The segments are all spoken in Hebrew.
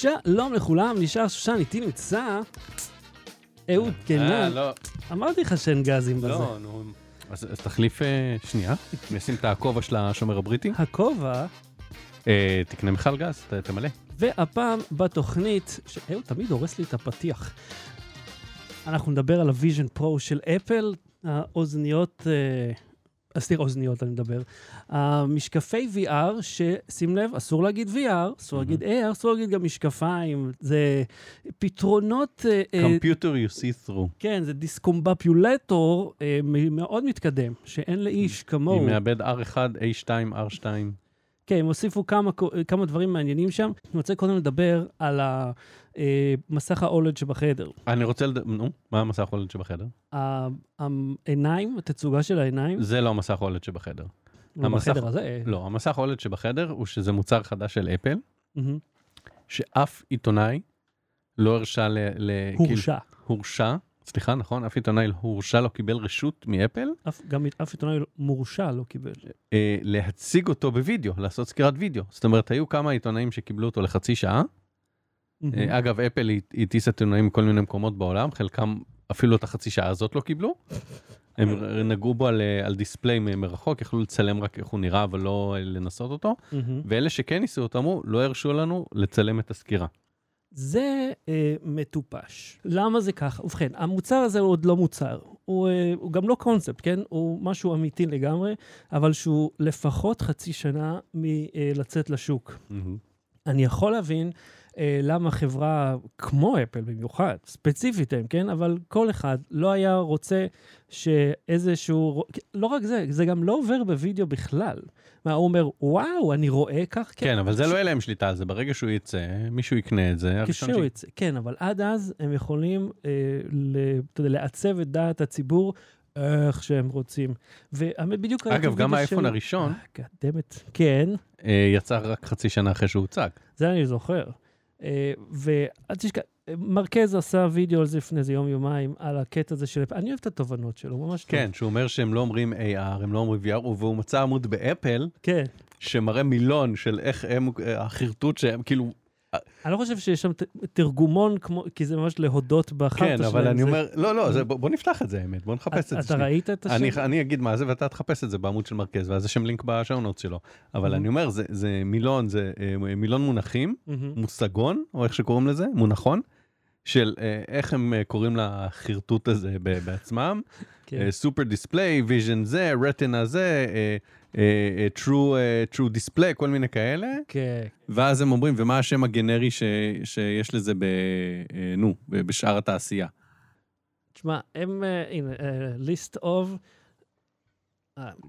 שלום לכולם, נשאר שושן, איתי נמצא אהוד אה, קנן. לא, אמרתי לך שאין גזים בזה. לא, נו. אז תחליף אה, שנייה, אני אשים את הכובע של השומר הבריטי. הכובע, אה, תקנה מכל גז, תמלא. והפעם בתוכנית, שאהוד תמיד הורס לי את הפתיח. אנחנו נדבר על הוויז'ן פרו של אפל, האוזניות, אז תראה, אוזניות אני מדבר. המשקפי VR, ששים לב, אסור להגיד VR, אסור להגיד AR, אסור להגיד גם משקפיים. זה פתרונות... אה, אה, Computer you see through. כן, זה דיסקומבפיולטור אה, מאוד מתקדם, שאין לאיש כמוהו. היא מאבד R1, A2, R2. כן, הם הוסיפו כמה, כמה דברים מעניינים שם. אני רוצה קודם לדבר על המסך ה-OLED שבחדר. אני רוצה לד... נו, מה המסך הולד שבחדר? העיניים, התצוגה של העיניים, זה לא המסך הולד שבחדר. לא המסך- בחדר הזה. לא, המסך הולד שבחדר הוא שזה מוצר חדש של אפל, מהמם. שאף עיתונאי לא הרשה ל... ל... כאילו- הורשע. סליחה, נכון? אף עיתונאי הורשע, לא קיבל רשות מאפל אף- גם אף עיתונאי מורשע לא קיבל. אה, להציג אותו בווידאו, לעשות סקירת וידאו. זאת אומרת, היו כמה עיתונאים שקיבלו אותו לחצי שעה. מהמם. אה, אגב, אפל הטיסה עיתונאים מכל מיני מקומות בעולם, חלקם אפילו את החצי שעה הזאת לא קיבלו. הם נגעו בו על, אה, על דיספליי מרחוק, יכלו לצלם רק איך הוא נראה, אבל לא אה, לנסות אותו. מהמם. ואלה שכן ניסו אותו אמרו, לא הרשו לנו לצלם את הסקירה. זה אה, מטופש. למה זה ככה? ובכן, המוצר הזה הוא עוד לא מוצר. הוא, אה, הוא גם לא קונספט, כן? הוא משהו אמיתי לגמרי, אבל שהוא לפחות חצי שנה מלצאת לשוק. אני יכול להבין אה, למה חברה כמו אפל במיוחד, ספציפית הם, כן? אבל כל אחד לא היה רוצה שאיזשהו... לא רק זה, זה גם לא עובר בווידאו בכלל. מה, הוא אומר, וואו, אני רואה כך? כן, אבל זה לא יהיה להם שליטה על זה. ברגע שהוא יצא, מישהו יקנה את זה. כשהוא ש- יצא, כן, אבל עד אז הם יכולים אה, ל, לעצב את דעת הציבור איך שהם רוצים. ובדיוק ראיתי אגב, גם האייפון של- הראשון אה, goddammit, כן, אה, יצא רק חצי שנה אחרי שהוא הוצג. זה אני זוכר. אה, ואל תשכח, מרקז עשה וידאו על זה לפני איזה יום-יומיים, על הקטע הזה של... אני אוהב את התובנות שלו, ממש טוב. כן, שהוא אומר שהם לא אומרים AR, הם לא אומרים VR, והוא מצא עמוד באפל כן. שמראה מילון של איך הם, אה, החרטוט שהם, כאילו, אני לא חושב שיש שם תרגומון כמו, כי זה ממש להודות בחרטה כן, שלהם. אבל אני אומר, לא, לא, זה- בוא בוא נפתח את זה, האמת, בוא נחפש את זה. אתה. ראית את השם? אני, אני אגיד מה זה ואתה תחפש את זה בעמוד של מרכז ואז יש שם לינק בשעונות שלו. אבל. אני אומר, זה, זה מילון, זה אה, מילון מונחים. מושגון, או איך שקוראים לזה, מונחון, של אה, איך הם אה, קוראים לחרטוט הזה בעצמם. כן. super display, vision זה, Retina זה, אה, אה, true, אה, true display, כל מיני כאלה. כן. ואז הם אומרים, ומה השם הגנרי ש, שיש לזה ב... אה, נו, בשאר התעשייה. תשמע, הם, הנה, list of...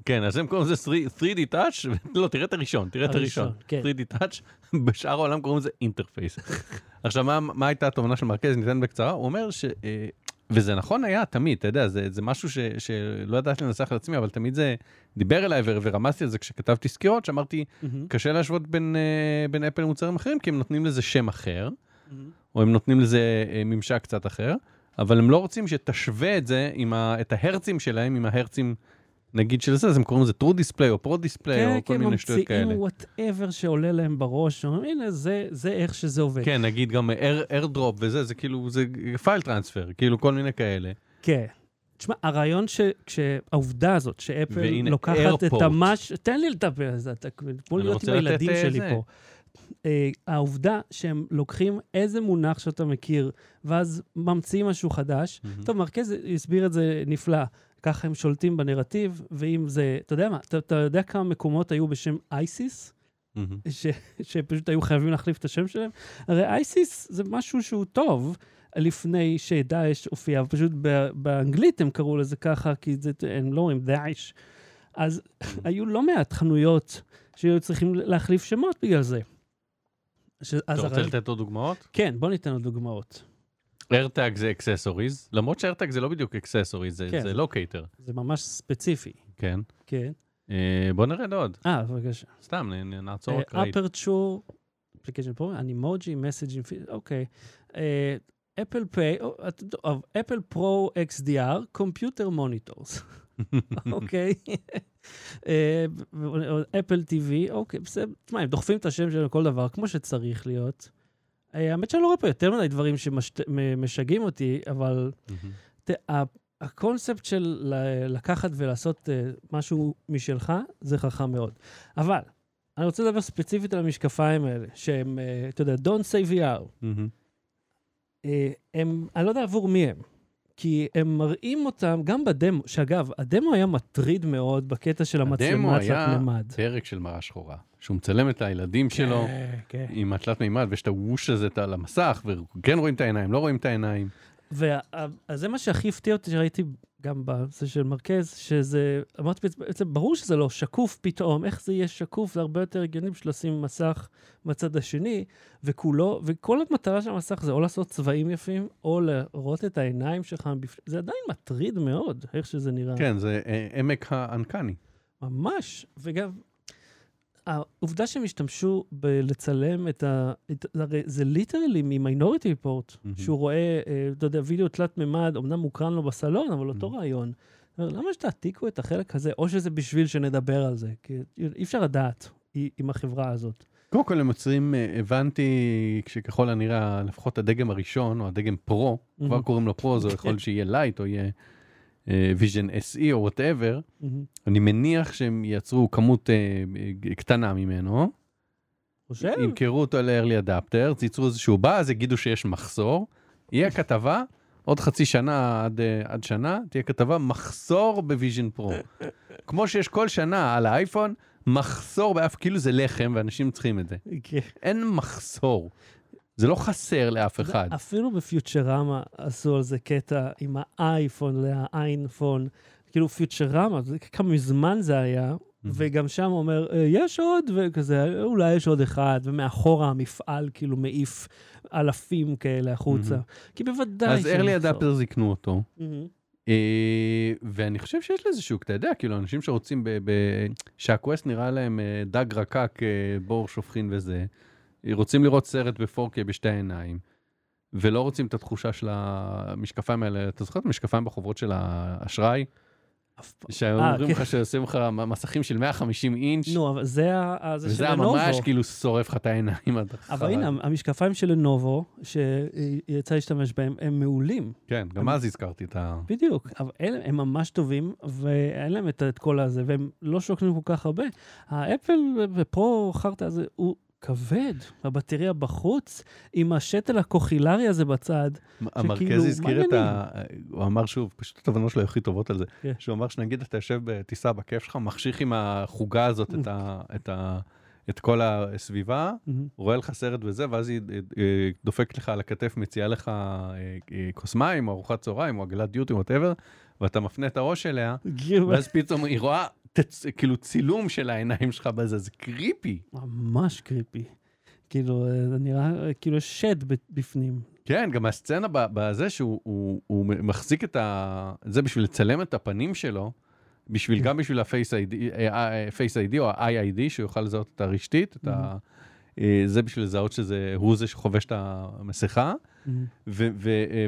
כן, אז הם קוראים לזה 3D touch, לא, תראה את הראשון, תראה את הראשון. כן. 3D touch, בשאר העולם קוראים לזה interface. עכשיו, מה, מה הייתה התובנה של מרקז? ניתן בקצרה. הוא אומר ש... וזה נכון היה תמיד, אתה יודע, זה, זה משהו ש, שלא ידעתי לנסח לעצמי, אבל תמיד זה דיבר אליי ו- ורמזתי על זה כשכתבתי סקירות, שאמרתי, מהמם. קשה להשוות בין, אה, בין אפל למוצרים אחרים, כי הם נותנים לזה שם אחר, מהמם. או הם נותנים לזה אה, ממשק קצת אחר, אבל הם לא רוצים שתשווה את זה, ה, את ההרצים שלהם, עם ההרצים, נגיד של זה, אז הם קוראים לזה true display או pro display, כן, או כל כן, מיני שטויות כאלה. ממציאים whatever שעולה להם בראש, אומרים, הנה, זה, זה איך שזה עובד. כן, נגיד גם airdrop וזה, זה כאילו, זה פייל טרנספר, כאילו כל מיני כאלה. כן. תשמע, הרעיון ש... כשהעובדה הזאת, שאפל והנה, לוקחת את AirPort. המש... תן לי לדבר על זה, אתה כמו להיות עם הילדים אה, שלי זה. פה. אה, העובדה שהם לוקחים איזה מונח שאתה מכיר, ואז ממציאים משהו חדש, טוב, מרכז הסביר את זה נפלא. ככה הם שולטים בנרטיב, ואם זה, אתה יודע מה, אתה, אתה יודע כמה מקומות היו בשם אייסיס? מהמם. ש, שפשוט היו חייבים להחליף את השם שלהם? הרי ISIS זה משהו שהוא טוב לפני שדאעש הופיע, פשוט ב- באנגלית הם קראו לזה ככה, כי זה, הם לא אומרים דאעש. אז היו לא מעט חנויות שהיו צריכים להחליף שמות בגלל זה. ש- אתה רוצה הרי- לתת עוד דוגמאות? כן, בוא ניתן עוד דוגמאות. AirTag זה accessories, למרות ש-AirTag זה לא בדיוק accessories, זה כן. זה locator. זה ממש ספציפי, כן. כן. אה, בוא נרד עוד, אה, בבקשה. סתם, נ- נ- נעצור אה, רק right. Aperture, application פה, Animoji, מסג'ים, אוקיי. Apple Pay, Apple Pro XDR, computer monitors. אוקיי. Apple TV, אוקיי, בסדר. תשמע, הם דוחפים את השם שלהם לכל דבר כמו שצריך להיות. אה, האמת שאני לא רואה פה יותר מדי דברים שמשגעים אותי, אבל הקונספט של לקחת ולעשות אה, משהו משלך, זה חכם מאוד. אבל, אני רוצה לדבר ספציפית על המשקפיים האלה, שהם, אה, אתה יודע, Don't save VR. הם, אני לא יודע עבור מי הם, כי הם מראים אותם גם בדמו, שאגב, הדמו היה מטריד מאוד בקטע של הדמו המצלמה היה תלת מימד. פרק של מראה שחורה, שהוא מצלם את הילדים שלו כן, כן. עם התלת מימד, ויש את הווש הזה על המסך, וכן רואים את העיניים, לא רואים את העיניים. ואז זה מה שהכי הפתיע אותי, שראיתי גם בזה של מרכז, שזה, אמרתי בעצם- ברור שזה לא שקוף פתאום, איך זה יהיה שקוף? זה הרבה יותר הגיוני בשביל לשים מסך בצד השני, וכולו, וכל המטרה של המסך זה או לעשות צבעים יפים, או לראות את העיניים שלך. זה עדיין מטריד מאוד, איך שזה נראה. כן, זה אה, עמק האנקני. ממש, וגם העובדה שהם השתמשו בלצלם את ה... את, הרי זה ליטרלי ממינוריטי ריפורט, מהמם. שהוא רואה, אה, אתה יודע, וידאו תלת מימד, אמנם מוקרן לו בסלון, אבל אותו מהמם. רעיון. למה שתעתיקו את החלק הזה, או שזה בשביל שנדבר על זה? כי אי אפשר לדעת עם החברה הזאת. קודם כל הם יוצרים, אה, הבנתי שככל הנראה, לפחות הדגם הראשון, או הדגם Pro, כבר מהמם. קוראים לו Pro, זה יכול שיהיה Lite, או יהיה Vision SE או whatever, מהמם. אני מניח שהם יצרו כמות אה, אה, קטנה ממנו, חושב? ימכרו אותו ל- early adopter, ייצרו איזשהו באז, יגידו שיש מחסור, יהיה כתבה, עוד חצי שנה עד, אה, עד שנה, תהיה כתבה מחסור ב-Vision Pro. כמו שיש כל שנה על האייפון, מחסור באף, כאילו זה לחם ואנשים צריכים את זה. כן. אין מחסור. זה לא חסר לאף אחד. אפילו ב-Futurama עשו על זה קטע עם האייפון, ה-eyePhone, כאילו פיוטרמה, כמה מזמן זה היה, וגם שם אומר, "אה, יש עוד, וכזה, אולי יש עוד אחד, ומאחורה המפעל כאילו מעיף אלפים כאלה החוצה. כי בוודאי... אז מחסור. adopters יקנו אותו. אה, ואני חושב שיש לזה שוק, אתה יודע, כאילו אנשים שרוצים, שה-Quest נראה להם אה, דג רקק, בור שופכין וזה, רוצים לראות סרט ב-4K בשתי העיניים, ולא רוצים את התחושה של המשקפיים האלה, אתה זוכר את המשקפיים בחוברות של האשראי? פעם. שאומרים כן. לך שעושים לך מסכים של 150 אינץ', נו, אבל זה של וזה לנובו. ממש כאילו שורף לך את העיניים עד אבל. הנה, המשקפיים של לנובו, שיצא להשתמש בהם, הם מעולים. כן, גם אז הזכרתי את ה... בדיוק, אבל הם ממש טובים, ואין להם את, כל הזה, והם לא שוקלים כל כך הרבה. האפל ופרו חרטא הזה כבד, הבטריה בחוץ, עם השתל הקוכילרי הזה בצד. המרכז הזכיר את ה... הוא אמר שוב, פשוט התובנות שלו הכי טובות על זה. כן. שהוא אמר שנגיד אתה יושב בטיסה בכיף שלך, מחשיך עם החוגה הזאת את, ה... את, ה... את כל הסביבה, רואה לך סרט וזה, ואז היא אה, דופקת לך על הכתף, מציעה לך אה, אה, כוס מים, או ארוחת צהריים, או עגלת דיוטי, whatever, ואתה מפנה את הראש אליה, ואז פתאום היא רואה תצ... כאילו צילום של העיניים שלך בזה, זה creepy. ממש creepy. כאילו, אה, זה נראה אה, כאילו שד בפנים. כן, גם הסצנה בזה שהוא הוא, הוא מחזיק את ה... זה בשביל לצלם את הפנים שלו, בשביל, כן. גם בשביל ה-Face ID, אה, ID או ה-IID, שהוא יוכל לזהות את הרשתית, את ה... אה, זה בשביל לזהות שזה, הוא זה שחובש את המסכה, אה,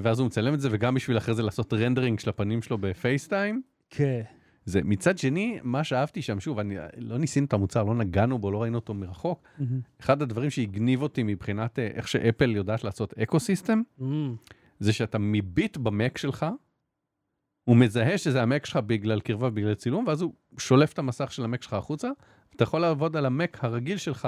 ואז הוא מצלם את זה, וגם בשביל אחרי זה לעשות rendering של הפנים שלו ב-FaceTime. כן. זה מצד שני, מה שאהבתי שם, שוב, אני, לא ניסינו את המוצר, לא נגענו בו, לא ראינו אותו מרחוק. אחד הדברים שהגניב אותי מבחינת אה, איך שאפל יודעת לעשות eco system, זה שאתה מביט במק שלך, הוא מזהה שזה המק שלך בגלל קרבה, בגלל צילום, ואז הוא שולף את המסך של המק שלך החוצה, אתה יכול לעבוד על המק הרגיל שלך,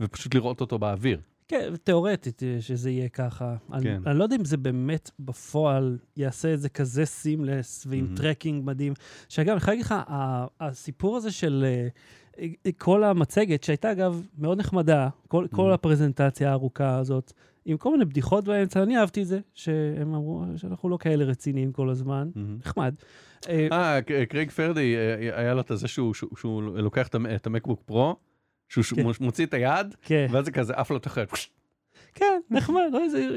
ופשוט לראות אותו באוויר. כן, תיאורטית אה, שזה יהיה ככה. אני, כן. אני לא יודע אם זה באמת בפועל יעשה את זה כזה seamless ועם מהמם. tracking מדהים. שאגב, אני חייב להגיד לך, הסיפור הזה של אה, אה, כל המצגת, שהייתה אגב מאוד נחמדה, כל, כל מהמם. הפרזנטציה הארוכה הזאת, עם כל מיני בדיחות באמצע, אני אהבתי את זה, שהם אמרו שאנחנו לא כאלה רציניים כל הזמן. נחמד. אה, קרייג פרדי, היה לו את זה שהוא, שהוא, שהוא לוקח את המקבוק פרו, שהוא כן. מוציא את היד, כן, ואז זה כזה עף לו תחת, כן, נחמד, לא איזה...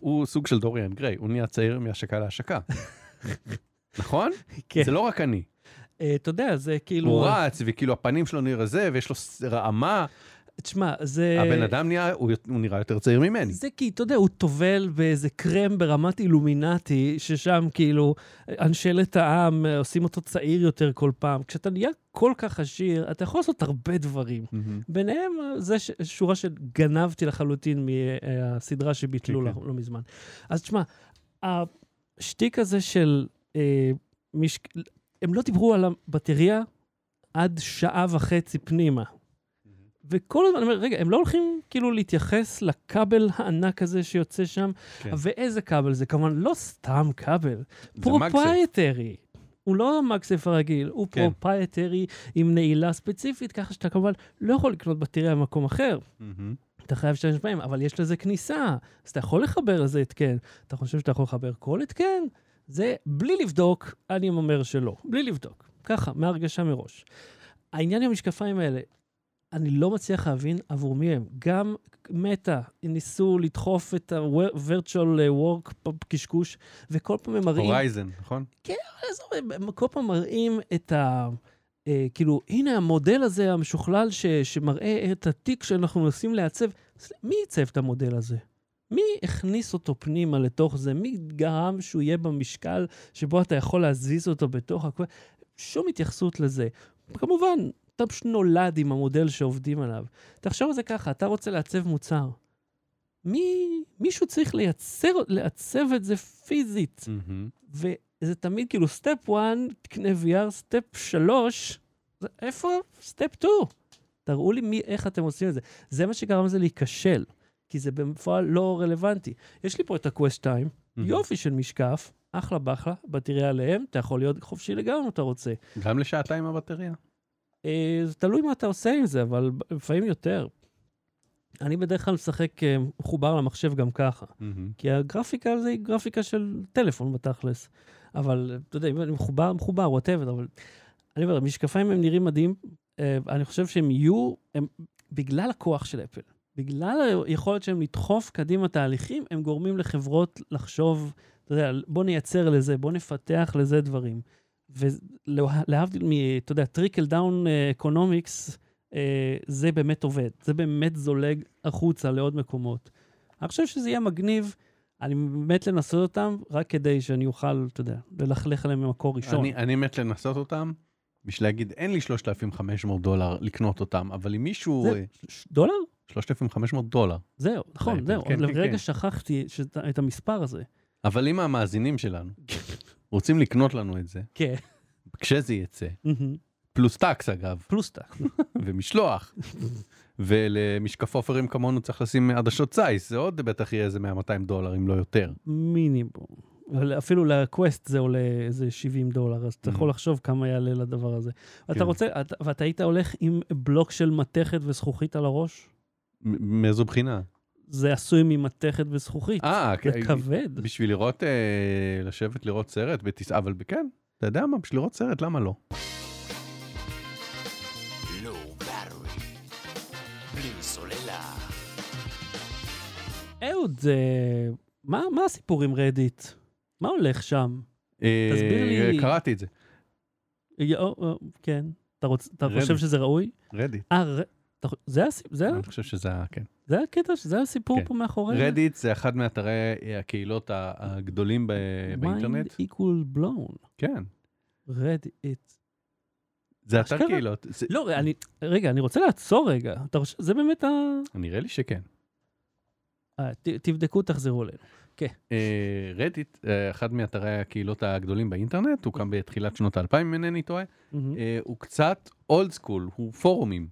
והוא סוג של דוריאן גריי, הוא נהיה צעיר מהשקה להשקה. נכון? כן. זה לא רק אני. אה, אתה יודע, זה כאילו... הוא רץ, וכאילו הפנים שלו נראה זה, ויש לו רעמה. תשמע, זה... הבן אדם נהיה, הוא הוא נראה יותר צעיר ממני. זה כי, אתה יודע, הוא טובל באיזה קרם ברמת אילומינטי, ששם כאילו אנשי לית העם אה, עושים אותו צעיר יותר כל פעם. כשאתה נהיה כל כך עשיר, אתה יכול לעשות הרבה דברים. מהמם. ביניהם, אה, זה ש- שורה שגנבתי לחלוטין מהסדרה שביטלו כן, לא, כן. לא מזמן. אז תשמע, השטיק הזה של... אה, מש... הם לא דיברו על הבטריה עד שעה וחצי פנימה. וכל הזמן, אני אומר, רגע, הם לא הולכים כאילו להתייחס לכבל הענק הזה שיוצא שם? כן. ואיזה כבל זה? כמובן, לא סתם כבל. proprietary. הוא לא ה-MagSafe הרגיל, הוא כן. proprietary עם נעילה ספציפית, ככה שאתה כמובן לא יכול לקנות בטריה במקום אחר. מהמם. אתה חייב להשתמש בהם, אבל יש לזה כניסה, אז אתה יכול לחבר לזה התקן. אתה חושב שאתה יכול לחבר כל התקן? זה בלי לבדוק, אני אומר שלא. בלי לבדוק. ככה, מהרגשה מראש. העניין עם המשקפיים האלה, אני לא מצליח להבין עבור מי הם. גם מטא ניסו לדחוף את ה-virtual work קשקוש, וכל פעם הם מראים... הורייזן, נכון? עזוב, הם- כל פעם מראים את ה... אה, כאילו, הנה המודל הזה המשוכלל ש, שמראה את התיק שאנחנו מנסים לעצב. מי עיצב את המודל הזה? מי הכניס אותו פנימה לתוך זה? מי גרם שהוא יהיה במשקל שבו אתה יכול להזיז אותו בתוך הכול? שום התייחסות לזה. כמובן, אתה פשוט נולד עם המודל שעובדים עליו. תחשוב על זה ככה, אתה רוצה לעצב מוצר. מי, מישהו צריך לייצר, לעצב את זה פיזית. מהמם. וזה תמיד כאילו, step 1, תקנה VR, step 3, איפה step 2? תראו לי מי, איך אתם עושים את זה. זה מה שגרם לזה להיכשל, כי זה בפועל לא רלוונטי. יש לי פה את ה-Quest 2, מהמם. יופי של משקף, אחלה באחלה, בטריה עליהם, אתה יכול להיות חופשי לגמרי אם אתה רוצה. גם לשעתיים הבטריה. אה, זה תלוי מה אתה עושה עם זה, אבל לפעמים יותר. אני בדרך כלל משחק אה, מחובר למחשב גם ככה. מהמם. כי הגרפיקה זה היא גרפיקה של טלפון בתכלס. אבל, אתה יודע, אם אני מחובר, מחובר, whatever, אבל... אני אומר, המשקפיים הם נראים מדהים. אה, אני חושב שהם יהיו, הם, בגלל הכוח של אפל, בגלל היכולת שלהם לדחוף קדימה תהליכים, הם גורמים לחברות לחשוב, אתה יודע, בוא נייצר לזה, בוא נפתח לזה דברים. ולהבדיל מ, אתה יודע, trickle down economics, זה באמת עובד. זה באמת זולג החוצה לעוד מקומות. אני חושב שזה יהיה מגניב. אני מת לנסות אותם, רק כדי שאני אוכל, אתה יודע, ללכלך עליהם ממקור ראשון. אני, אני מת לנסות אותם, בשביל להגיד, אין לי 3,500 דולר לקנות אותם, אבל אם מישהו... זה- אה, ש- דולר? 3,500 דולר. זהו, נכון, כן, זהו. כן, כן, לרגע כן. שכחתי שאת- את המספר הזה. אבל אם המאזינים שלנו רוצים לקנות לנו את זה, כן. כשזה יצא. פלוס טקס אגב, פלוס טאק. ומשלוח, ולמשקף עופרים כמונו צריך לשים עדשות צייס, זה עוד בטח יהיה איזה 100-200 דולר, אם לא יותר. מינימום. אפילו לקווסט זה עולה איזה 70 דולר, אז אתה יכול. לחשוב כמה יעלה לדבר הזה. כן. אתה רוצה, אתה- ואתה היית הולך עם בלוק של מתכת וזכוכית על הראש? מאיזו בחינה? זה עשוי ממתכת וזכוכית. אה, זה כן, כבד. בשביל לראות, אה, לשבת לראות סרט בטיסה, אבל כן, אתה יודע מה, בשביל לראות סרט, למה לא? סוללה. אהוד, אה, מה מה הסיפור עם רדיט? מה הולך שם? אה, תסביר לי. קראתי את זה, אה, אה, אה, כן. אתה רוצ- אתה. חושב שזה ראוי? רדיט. אה, ר- זה הסיפ- זה ה- אני חושב שזה, כן. זה הקטע, שזה הסיפור כן. פה מאחורי? זה? רדיט זה אחד מאתרי הקהילות הגדולים ב- באינטרנט. Mind equal blown. כן, רדיט. זה אתר? קהילות. זה- לא, אני, רגע, אני רוצה לעצור רגע. אתה חושב, זה באמת ה... נראה לי שכן. אה, ת, תבדקו, תחזרו אלינו. אה, רדיט, אה, אחד מאתרי הקהילות הגדולים באינטרנט, הוא קם בתחילת שנות האלפיים, אם אינני טועה. הוא קצת אולד סקול, הוא פורומים,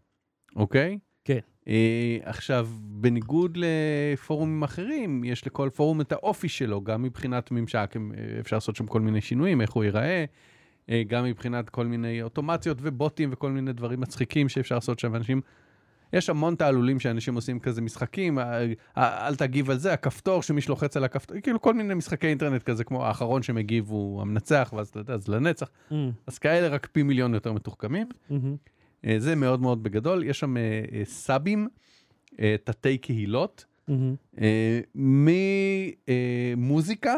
אוקיי? כן. אה, עכשיו, בניגוד לפורומים אחרים, יש לכל פורום את האופי שלו, גם מבחינת ממשק, אה, אפשר לעשות שם כל מיני שינויים, איך הוא ייראה, אה, גם מבחינת כל מיני אוטומציות ובוטים וכל מיני דברים מצחיקים שאפשר לעשות שם, אנשים... יש המון תעלולים שאנשים עושים כזה משחקים, אל תגיב על זה, הכפתור שמי שלוחץ על הכפתור, כאילו כל מיני משחקי אינטרנט כזה, כמו האחרון שמגיב הוא המנצח, ואז אתה יודע, זה לנצח. מהמם, אז כאלה רק פי מיליון יותר מתוחכמים. מהמם. אה, זה מאוד מאוד בגדול. יש שם אה, אה, סאבים, תתי קהילות, ממוזיקה.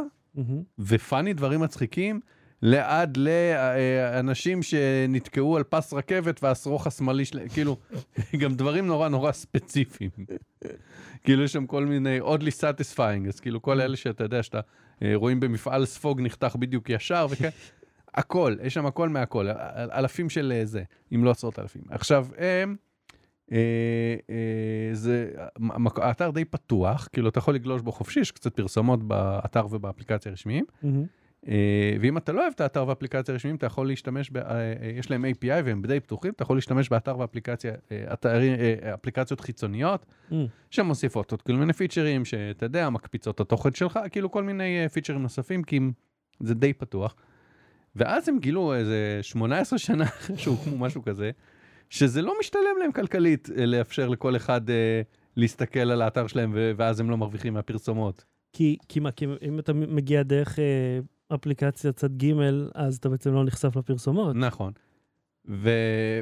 ופאני, דברים מצחיקים, לעד לאנשים שנתקעו על פס רכבת והשרוך השמאלי שלהם, כאילו, גם דברים נורא נורא ספציפיים. כאילו, יש שם כל מיני oddly satisfying, אז כאילו, כל אלה שאתה יודע, שאתה רואים במפעל ספוג נחתך בדיוק ישר וכאלה. הכל, יש שם הכל מהכל, אל- אלפים של אה, זה, אם לא עשרות אלפים. עכשיו, הם, אה, אה, זה, האתר די פתוח, כאילו אתה יכול לגלוש בו חופשי, יש קצת פרסומות באתר ובאפליקציה הרשמיים. מהמם. אה, ואם אתה לא אוהב את האתר והאפליקציה הרשמיים, אתה יכול להשתמש, ב, אה, אה, יש להם API והם די פתוחים, אתה יכול להשתמש באתר ואפליקציה, אה, אה, אפליקציות חיצוניות, מהמם. שמוסיפות עוד כל מיני פיצ'רים, שאתה יודע, מקפיצות התוכן שלך, כאילו כל מיני אה, פיצ'רים נוספים, כי זה די פתוח. ואז הם גילו איזה 18 שנה אחרי שהוקמו משהו כזה, שזה לא משתלם להם כלכלית אה, לאפשר לכל אחד אה, להסתכל על האתר שלהם, ואז הם לא מרוויחים מהפרסומות. כי, כי מה, כי אם אתה מגיע דרך אה, אפליקציה צד ג', אז אתה בעצם לא נחשף לפרסומות. נכון. ו...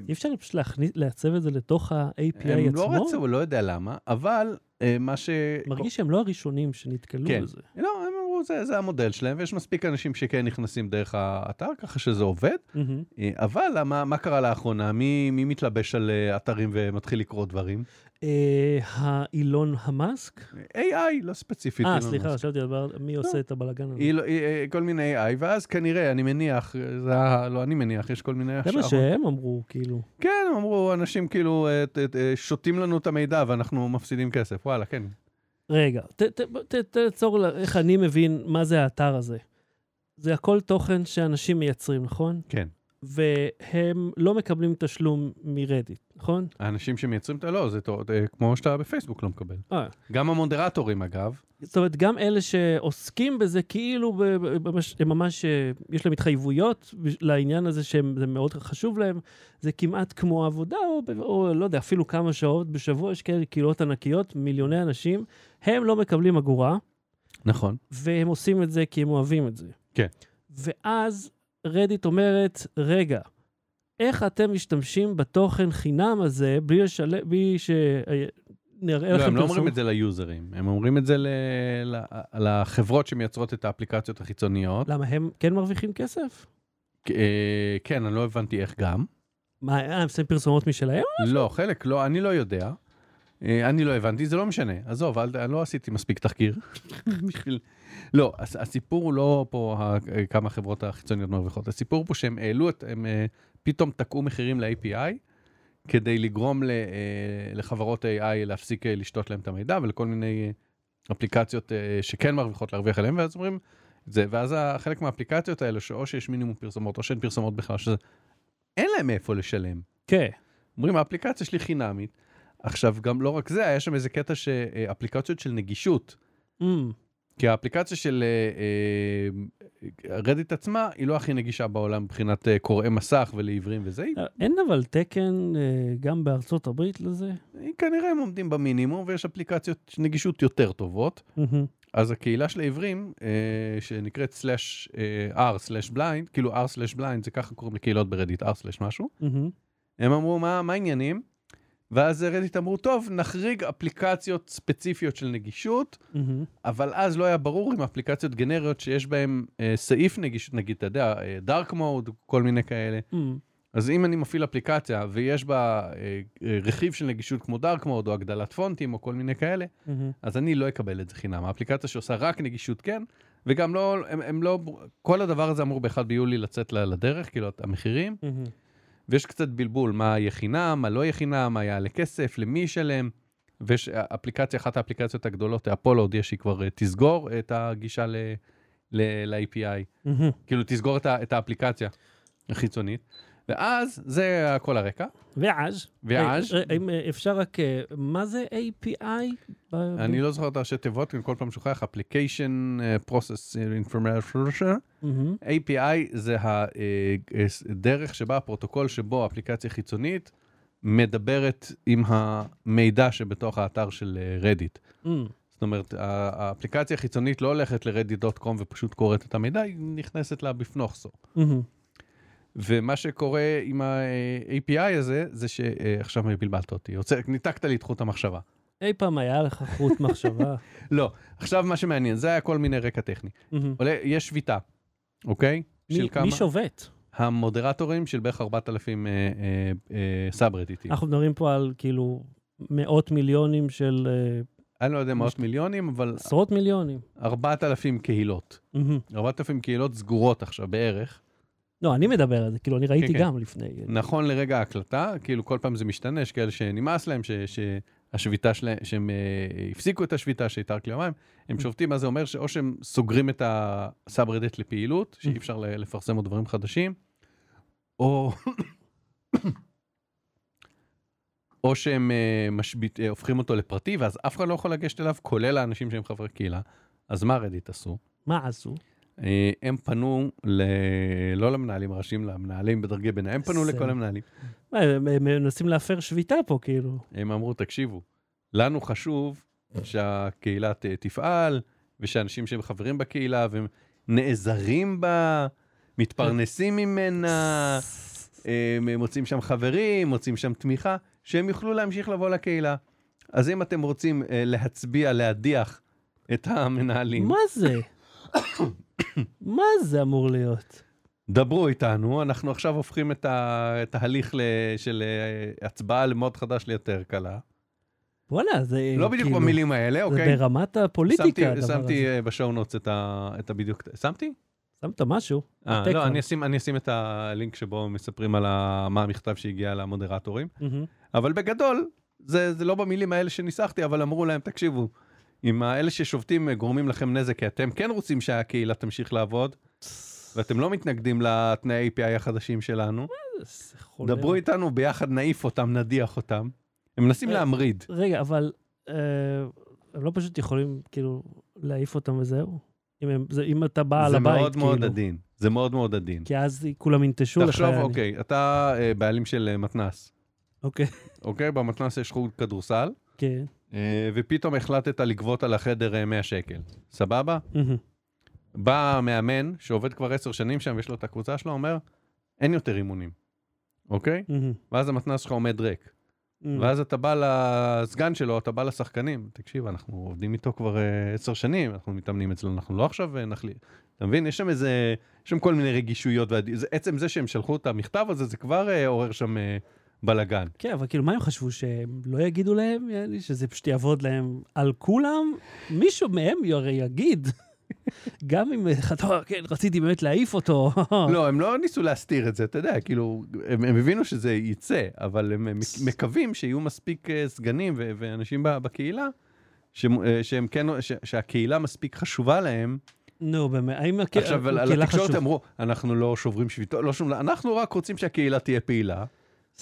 אי אפשר פשוט להכניס, לעצב את זה לתוך ה-API הם עצמו? לא רצו, לא יודע למה, אבל אה, מה ש... מרגיש שהם לא הראשונים שנתקלו כן. בזה. לא, הם אמרו, זה, זה המודל שלהם, ויש מספיק אנשים שכן נכנסים דרך האתר, ככה שזה עובד. מהמם. אה, אבל מה, מה קרה לאחרונה? מי, מי מתלבש על אה, אתרים ומתחיל לקרוא דברים? אה, האילון המאסק? AI, לא ספציפית. אה, סליחה. חשבתי מי עושה את הבלאגן הזה. אילו- אה, כל מיני AI, ואז כנראה, אני מניח, זה לא אני מניח, יש כל מיני זה מה. שהם אמרו, כאילו. כן, אמרו, אנשים כאילו אה, ת- ת- אה, שותים לנו את המידע ואנחנו מפסידים כסף, וואלה, כן. רגע, תעצור איך אני מבין מה זה האתר הזה. זה הכל תוכן שאנשים מייצרים, נכון? כן. והם לא מקבלים תשלום מרדיט, נכון? האנשים שמייצרים את ה... לא, זה אה, כמו שאתה בפייסבוק לא מקבל. אה, גם המודרטורים, אגב, זאת אומרת, גם אלה שעוסקים בזה, כאילו ממש- הם ממש, אה, יש להם התחייבויות לעניין הזה שזה מאוד חשוב להם, זה כמעט כמו עבודה, או, או לא יודע, אפילו כמה שעות בשבוע, יש כאלה קהילות ענקיות, מיליוני אנשים, הם לא מקבלים אגורה, נכון. והם עושים את זה כי הם אוהבים את זה. כן. ואז רדיט אומרת, רגע, איך אתם משתמשים בתוכן חינם הזה בלי לשלם, בלי שנראה לכם לא, הם לא אומרים? את זה ליוזרים, הם אומרים את זה ל- ל- לחברות שמייצרות את האפליקציות החיצוניות. למה, הם כן מרוויחים כסף? אה, כן, אני לא הבנתי איך גם. מה, אה, הם עושים פרסומות משלהם? לא, חלק לא, אני לא יודע. אה, אני לא הבנתי, זה לא משנה. עזוב, אל- אני לא עשיתי מספיק תחקיר. בשביל... לא, הס- הסיפור הוא לא פה כמה חברות החיצוניות מרוויחות, הסיפור פה שהם העלו הם אה, פתאום תקעו מחירים ל-API, כדי לגרום אה, לחברות AI להפסיק לשתות להם את המידע, ולכל מיני אפליקציות שכן מרוויחות להרוויח עליהם, ואז אומרים, זה, ואז חלק מהאפליקציות האלה, שאו שיש מינימום פרסומות, או שאין פרסומות בכלל, שזה, אין להם מאיפה לשלם. כן. אומרים, האפליקציה שלי חינמית. עכשיו, גם לא רק זה, היה שם איזה קטע שאפליקציות של נגישות. Mm, כי האפליקציה של רדיט עצמה, היא לא הכי נגישה בעולם מבחינת אה, קוראי מסך ולעיוורים וזה. אין אבל תקן אה, גם בארצות הברית לזה? כנראה הם עומדים במינימום, ויש אפליקציות נגישות יותר טובות. מהמם. אז הקהילה של העיוורים, אה, שנקראת סלאש אה, r slash blind, כאילו r slash blind, זה ככה קוראים לקהילות ב-Reddit, r slash משהו. מהמם. הם אמרו, מה, מה העניינים? ואז Reddit אמרו, טוב, נחריג אפליקציות ספציפיות של נגישות, מהמם. אבל אז לא היה ברור אם אפליקציות גנריות שיש בהן אה, סעיף נגישות, נגיד, אתה יודע, dark mode, כל מיני כאלה. מהמם. אז אם אני מפעיל אפליקציה ויש בה אה, אה, רכיב של נגישות כמו dark mode, או הגדלת פונטים, או כל מיני כאלה, מהמם. אז אני לא אקבל את זה חינם. האפליקציה שעושה רק נגישות כן, וגם לא, הם, הם לא, כל הדבר הזה אמור ב-1 ביולי לצאת לדרך, כאילו, המחירים. מהמם. ויש קצת בלבול, מה יהיה חינם, מה לא יהיה חינם, מה יעלה כסף, למי ישלם. ויש אפליקציה, אחת האפליקציות הגדולות, אפולו הודיעה שהיא כבר אה, תסגור את הגישה ל- ל- ל-API. מהמם. כאילו, תסגור את, ה- את האפליקציה החיצונית. ואז, זה כל הרקע. ואז? ואז? אה, אה, אם אה, אפשר רק, אה, מה זה API? אני לא זוכר את הראשי תיבות, אני כל פעם שוכח, Application אה, Process Information. API זה הדרך שבה, הפרוטוקול שבו אפליקציה חיצונית מדברת עם המידע שבתוך האתר של רדיט. מהמם. זאת אומרת, האפליקציה החיצונית לא הולכת ל-reddit.com ופשוט קוראת את המידע, היא נכנסת לה בפנוכסו. ומה שקורה עם ה-API הזה, זה שעכשיו בלבלת אותי, רוצה- ניתקת לי את חוט המחשבה. אי פעם היה לך חוט מחשבה? לא, עכשיו מה שמעניין, זה היה כל מיני רקע טכני. יש שביתה, אוקיי? של מי, כמה? מי שובת? המודרטורים של בערך 4,000 אה, אה, אה, סאברדיטים. אנחנו מדברים פה על כאילו מאות מיליונים של... אה, אני לא יודע מאות מיליונים, אבל עשרות מיליונים. 4,000 קהילות. מהמם. 4,000 קהילות סגורות עכשיו בערך. לא, אני מדבר על זה, כאילו, אני ראיתי כן. גם לפני. נכון לרגע ההקלטה, כאילו כל פעם זה משתנה, יש כאלה שנמאס להם, ש- שהשביתה שלהם, שהם אה, הפסיקו את השביתה שהייתה רק ליומיים, הם שובתים, מה זה אומר שאו שהם סוגרים את הסאברדט לפעילות, שאי אפשר לפרסם עוד דברים חדשים, או... או שהם אה, משבית, אה, הופכים אותו לפרטי, ואז אף אחד לא יכול לגשת אליו, כולל האנשים שהם חברי קהילה. אז מה רדיט עשו? מה עשו? אה, הם פנו ל... לא למנהלים הראשיים, למנהלים בדרגי ביניים, הם פנו לכל המנהלים. מה, הם מנסים להפר שביתה פה, כאילו. הם אמרו, תקשיבו, לנו חשוב שהקהילה תפעל, ושאנשים שהם חברים בקהילה והם נעזרים בה, מתפרנסים ממנה, הם מוצאים שם חברים, מוצאים שם תמיכה, שהם יוכלו להמשיך לבוא לקהילה. אז אם אתם רוצים אה, להצביע, להדיח את המנהלים, מה זה? מה זה אמור להיות? דברו איתנו, אנחנו עכשיו הופכים את, ה... את ההליך ל... של אה, הצבעה למוד חדש ליותר קלה. וואלה, זה לא בדיוק כאילו, במילים האלה, זה אוקיי? ברמת הפוליטיקה, שמתי, הדבר שמתי הזה. אה, בשואו נוטס את, ה... את הבדיוק, שמתי? שמת משהו? אה. לא, אני אשים, אני אשים את הלינק שבו מספרים על ה... מה המכתב שהגיע למודרטורים. מהמם. אבל בגדול, זה, זה לא במילים האלה שניסחתי, אבל אמרו להם, תקשיבו, אם האלה ששובתים אה, גורמים לכם נזק, כי אתם כן רוצים שהקהילה תמשיך לעבוד, ואתם לא מתנגדים לתנאי API החדשים שלנו, זה חולה. דברו איתנו, ביחד נעיף אותם, נדיח אותם. הם מנסים אה, להמריד. רגע, אבל אה, הם לא פשוט יכולים, כאילו, להעיף אותם וזהו? אם, הם, זה, אם אתה בעל זה הבית, מאוד מאוד כאילו. עדין. זה מאוד מאוד עדין. כי אז כולם ינטשו לך. תחשוב. אוקיי, אתה אה, בעלים של אה, מתנ"ס, אוקיי, אוקיי? במתנ"ס יש חוג כדורסל, כן. אה, ופתאום החלטת לגבות על החדר אה, 100 שקל. סבבה? בא המאמן, שעובד כבר עשר שנים שם, ויש לו את הקבוצה שלו, אומר, אין יותר אימונים, אוקיי? ואז המתנ"ס שלך עומד ריק. ואז אתה בא לסגן שלו, אתה בא לשחקנים, תקשיב, אנחנו עובדים איתו כבר אה, עשר שנים, אנחנו מתאמנים אצלו, אנחנו לא עכשיו אה, נחליט. אתה מבין? יש שם איזה, יש שם כל מיני רגישויות, ועצם זה שהם שלחו את המכתב הזה, זה כבר אה, עורר שם אה, בלאגן. כן, אבל כאילו, מה הם חשבו, שהם לא יגידו להם, יעני, שזה פשוט יעבוד להם על כולם? מישהו מהם הרי יגיד. גם אם "אה, כן, רציתי באמת להעיף אותו. לא, הם לא ניסו להסתיר את זה, אתה יודע, כאילו, הם, הם הבינו שזה יצא, אבל הם, מקווים שיהיו מספיק אה, סגנים ו- ואנשים בקהילה, ש- אה, שהם כן, ש- שהקהילה מספיק חשובה להם. נו, באמת, האם הק- עכשיו, על- הקהילה התקשורת? אמרו, אנחנו לא שוברים שביתות, לא שום, אנחנו רק רוצים שהקהילה תהיה פעילה,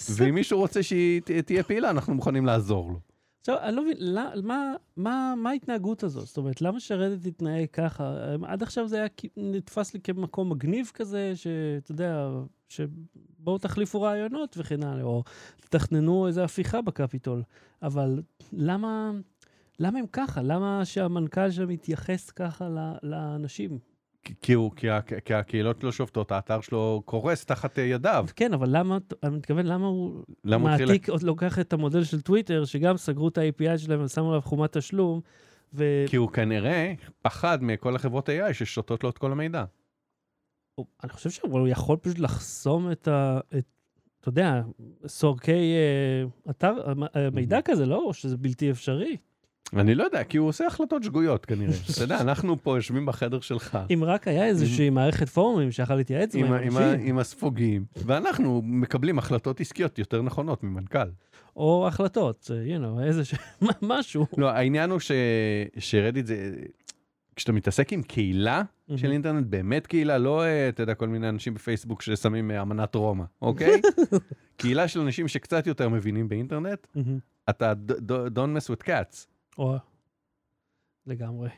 ואם מישהו רוצה שהיא תהיה פעילה, אנחנו מוכנים לעזור לו. עכשיו, אני לא מבין, למה- מה- מה מה ההתנהגות הזאת? זאת אומרת, למה שרדת תתנהג ככה? עד עכשיו זה היה נתפס לי כמקום מגניב כזה, שאתה יודע, שבואו תחליפו רעיונות וכן הלאה, או תתכננו איזו הפיכה בקפיטול. אבל למה, למה הם ככה? למה שהמנכ"ל שלהם יתייחס ככה לאנשים? כי- הוא, כי, ה- כי הקהילות לא שובתות, האתר שלו קורס תחת אה, ידיו. כן, אבל למה, אני מתכוון, למה הוא למה הוא. מעתיק, עוד לוקח את המודל של טוויטר, שגם סגרו את ה-API שלהם ושמו עליו חומת תשלום, ו... כי הוא כנראה פחד מכל החברות AI ששותות לו את כל המידע. הוא- אני חושב שהוא יכול פשוט לחסום את ה... את, אתה יודע, סורקי אה, אתר, אה, מידע כזה, לא? או שזה בלתי אפשרי? אני לא יודע, כי הוא עושה החלטות שגויות כנראה. אתה יודע, אנחנו פה יושבים בחדר שלך. אם רק היה איזושהי מערכת פורומים שיכול להתייעץ עם האנשים, עם הספוגים, ואנחנו מקבלים החלטות עסקיות יותר נכונות ממנכ"ל. או החלטות, אה, you know, איזה ש... משהו. לא, העניין הוא ש... שרדיט זה... כשאתה מתעסק עם קהילה של אינטרנט, באמת קהילה, לא, אה, אתה יודע, כל מיני אנשים בפייסבוק ששמים אה, אמנת רומא, אוקיי? קהילה של אנשים שקצת יותר מבינים באינטרנט, מהמם. אתה don't mess with cats. או... לגמרי.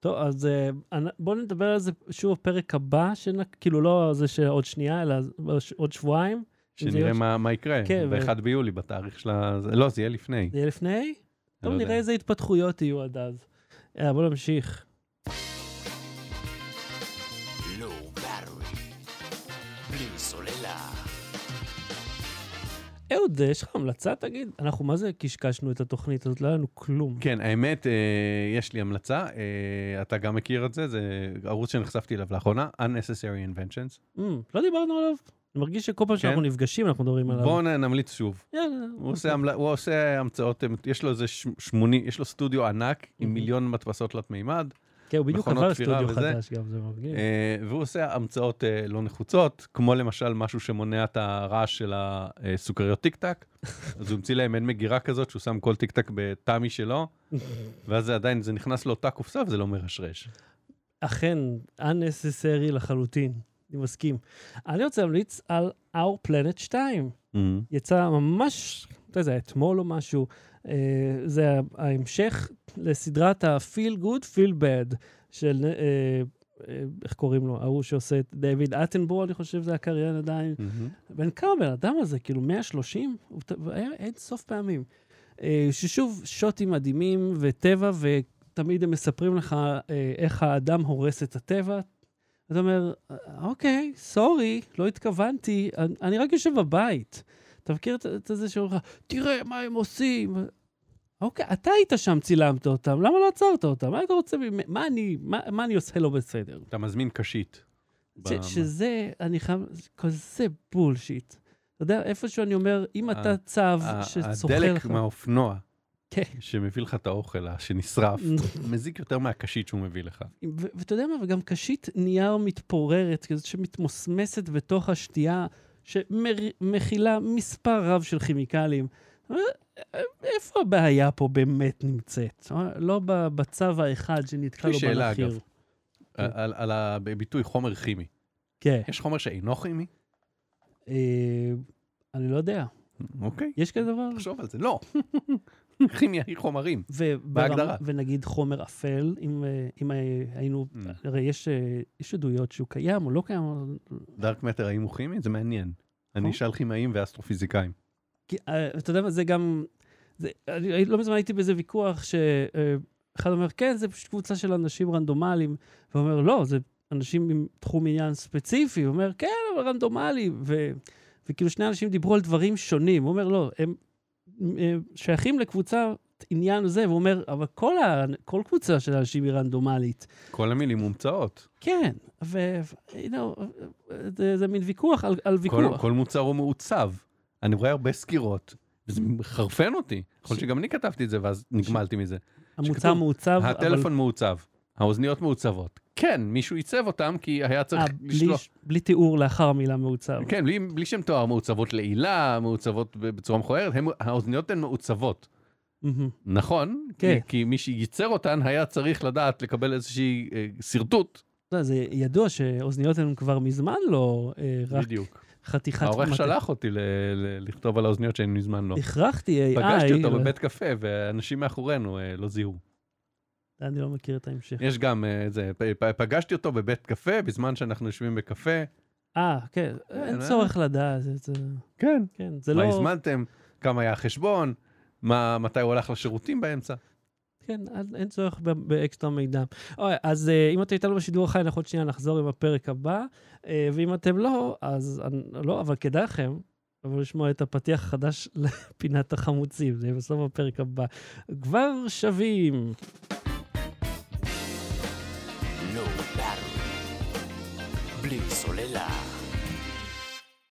טוב, אז אה, בואו נדבר על זה שוב בפרק הבא, שנק... כאילו לא זה שעוד שנייה, אלא עוד שבועיים. שנראה מה, מה יקרה, כן, ו- ב-1 ביולי, בתאריך של ה... זה- לא, זה יהיה לפני. זה יהיה לפני? טוב, לא יודע. נראה איזה התפתחויות יהיו עד אז. יאללה, בואו נמשיך. אהוד, יש לך המלצה, תגיד? אנחנו מה זה קשקשנו את התוכנית הזאת, לא היה לנו כלום. כן, האמת, אה, יש לי המלצה, אה, אתה גם מכיר את זה, זה ערוץ שנחשפתי אליו לאחרונה, Unnecessary Inventions. Mm, לא דיברנו עליו. אני מרגיש שכל פעם שאנחנו נפגשים אנחנו מדברים עליו. בואו נמליץ שוב. יאללה. הוא עושה, המל... הוא עושה המצאות, יש לו איזה ש- שמוני, יש לו סטודיו ענק עם מהמם. מיליון מדפסות תלת מימד, כן, הוא בדיוק עבר סטודיו. חדש גם, זה מרגיש. אה, והוא עושה המצאות אה, לא נחוצות, כמו למשל משהו שמונע את הרעש של הסוכריות טיק טק, אז הוא המציא להם מעין מגירה כזאת שהוא שם כל טיק טק בתמי שלו, ואז זה עדיין, זה נכנס לאותה קופסה וזה לא מרשרש. אכן, unnecessary לחלוטין, אני מסכים. אני רוצה להמליץ על Our Planet 2. יצא ממש, אתה יודע, אתמול או משהו. אה, זה ההמשך לסדרת ה-Feel Good, Feel Bad של, אה, אה, איך קוראים לו? ההוא שעושה את דייוויד אטנבור, אני חושב, זה הקריין עדיין. בן כמה בן אדם הזה? כאילו 130? הוא היה אין סוף פעמים. ששוב, שוטים מדהימים וטבע, ותמיד הם מספרים לך איך האדם הורס את הטבע. אתה אומר, אוקיי, סורי, לא התכוונתי, אני, אני רק יושב בבית. אתה מכיר את, את זה שאומרים לך, תראה מה הם עושים. אוקיי, אתה היית שם, צילמת אותם, למה לא עצרת אותם? מה אתה רוצה? מה אני, מה, מה אני עושה לא בסדר? אתה מזמין קשית. ש, שזה, אני חייב, זה כזה בולשיט. אתה יודע, איפשהו אני אומר, אם אתה צב ה- שצוחר הדלק לך... מהאופנוע כן. שמביא לך את האוכל שנשרף, מזיק יותר מהקשית שהוא מביא לך. ואתה יודע מה, וגם קשית נייר מתפוררת, כזאת שמתמוסמסת בתוך השתייה, שמכילה מספר רב של כימיקלים. איפה הבעיה פה באמת נמצאת? אה, לא בצו האחד שנתקע יש לו לי שאלה, בנחיר. אגב. על, על הביטוי חומר כימי. כן. יש חומר שאינו כימי? אה, אני לא יודע. אוקיי, יש כזה דבר? תחשוב על זה. לא. כימיה היא חומרים. בהגדרה. ונגיד חומר אפל, אם, אה, אם היינו, Mm. הרי יש, יש עדויות שהוא קיים או לא קיים, דארק מטר האם הוא כימי? זה מעניין. אני אשאל כימאים ואסטרופיזיקאים. כי, אה, אתה יודע מה, זה גם, זה, אני לא מזמן הייתי באיזה ויכוח שאחד אומר, כן, זה פשוט קבוצה של אנשים רנדומליים, ואומר, לא, זה אנשים עם תחום עניין ספציפי, הוא אומר, כן, אבל רנדומלי, ו, וכאילו שני אנשים דיברו על דברים שונים, הוא אומר, לא, הם, הם שייכים לקבוצה עניין זה, והוא אומר, אבל כל, ה, כל קבוצה של אנשים היא רנדומלית. כל המילים מומצאות. כן, ו... you know, זה, זה מין ויכוח על, על כל, ויכוח. כל מוצר הוא מעוצב. אני רואה הרבה סקירות, וזה מחרפן אותי. יכול להיות שגם אני כתבתי את זה ואז נגמלתי מזה. המוצר מעוצב, הטלפון מעוצב, האוזניות מעוצבות. כן, מישהו עיצב אותם כי היה צריך אה, בלי, לשלוח. בלי תיאור לאחר המילה מעוצב. כן, בלי, בלי שם תואר, מעוצבות לעילה, מעוצבות בצורה מכוערת, האוזניות הן מעוצבות. נכון? כן. כי, כי מי שייצר אותן היה צריך לדעת לקבל איזושהי אה, שרטוט. לא, זה ידוע שאוזניות הן כבר מזמן לא אה, רק בדיוק. חתיכת... העורך. שלח אותי לכתוב על האוזניות שהן מזמן לא. הכרחתי AI. פגשתי אותו ל- בבית קפה, ואנשים מאחורינו אה, לא זיהו. אני לא מכיר את ההמשך. יש גם אה, זה, פ- פ- פגשתי אותו בבית קפה, בזמן שאנחנו יושבים בקפה. אה, כן, אין אה. צורך לדעת. כן. כן, זה מה לא... הזמנתם? כמה היה החשבון? מה, מתי הוא הלך לשירותים באמצע? כן, אז אין צורך באקסטרה מידע. אוי, אז אה, אם אתם איתנו בשידור החי, אנחנו עוד שנייה נחזור עם הפרק הבא, אה, ואם אתם לא, אז לא, אבל כדאי לכם. אבל לשמוע את הפתיח החדש לפינת החמוצים, זה יהיה בסוף הפרק הבא. כבר שווים. Low Battery. בלי סוללה.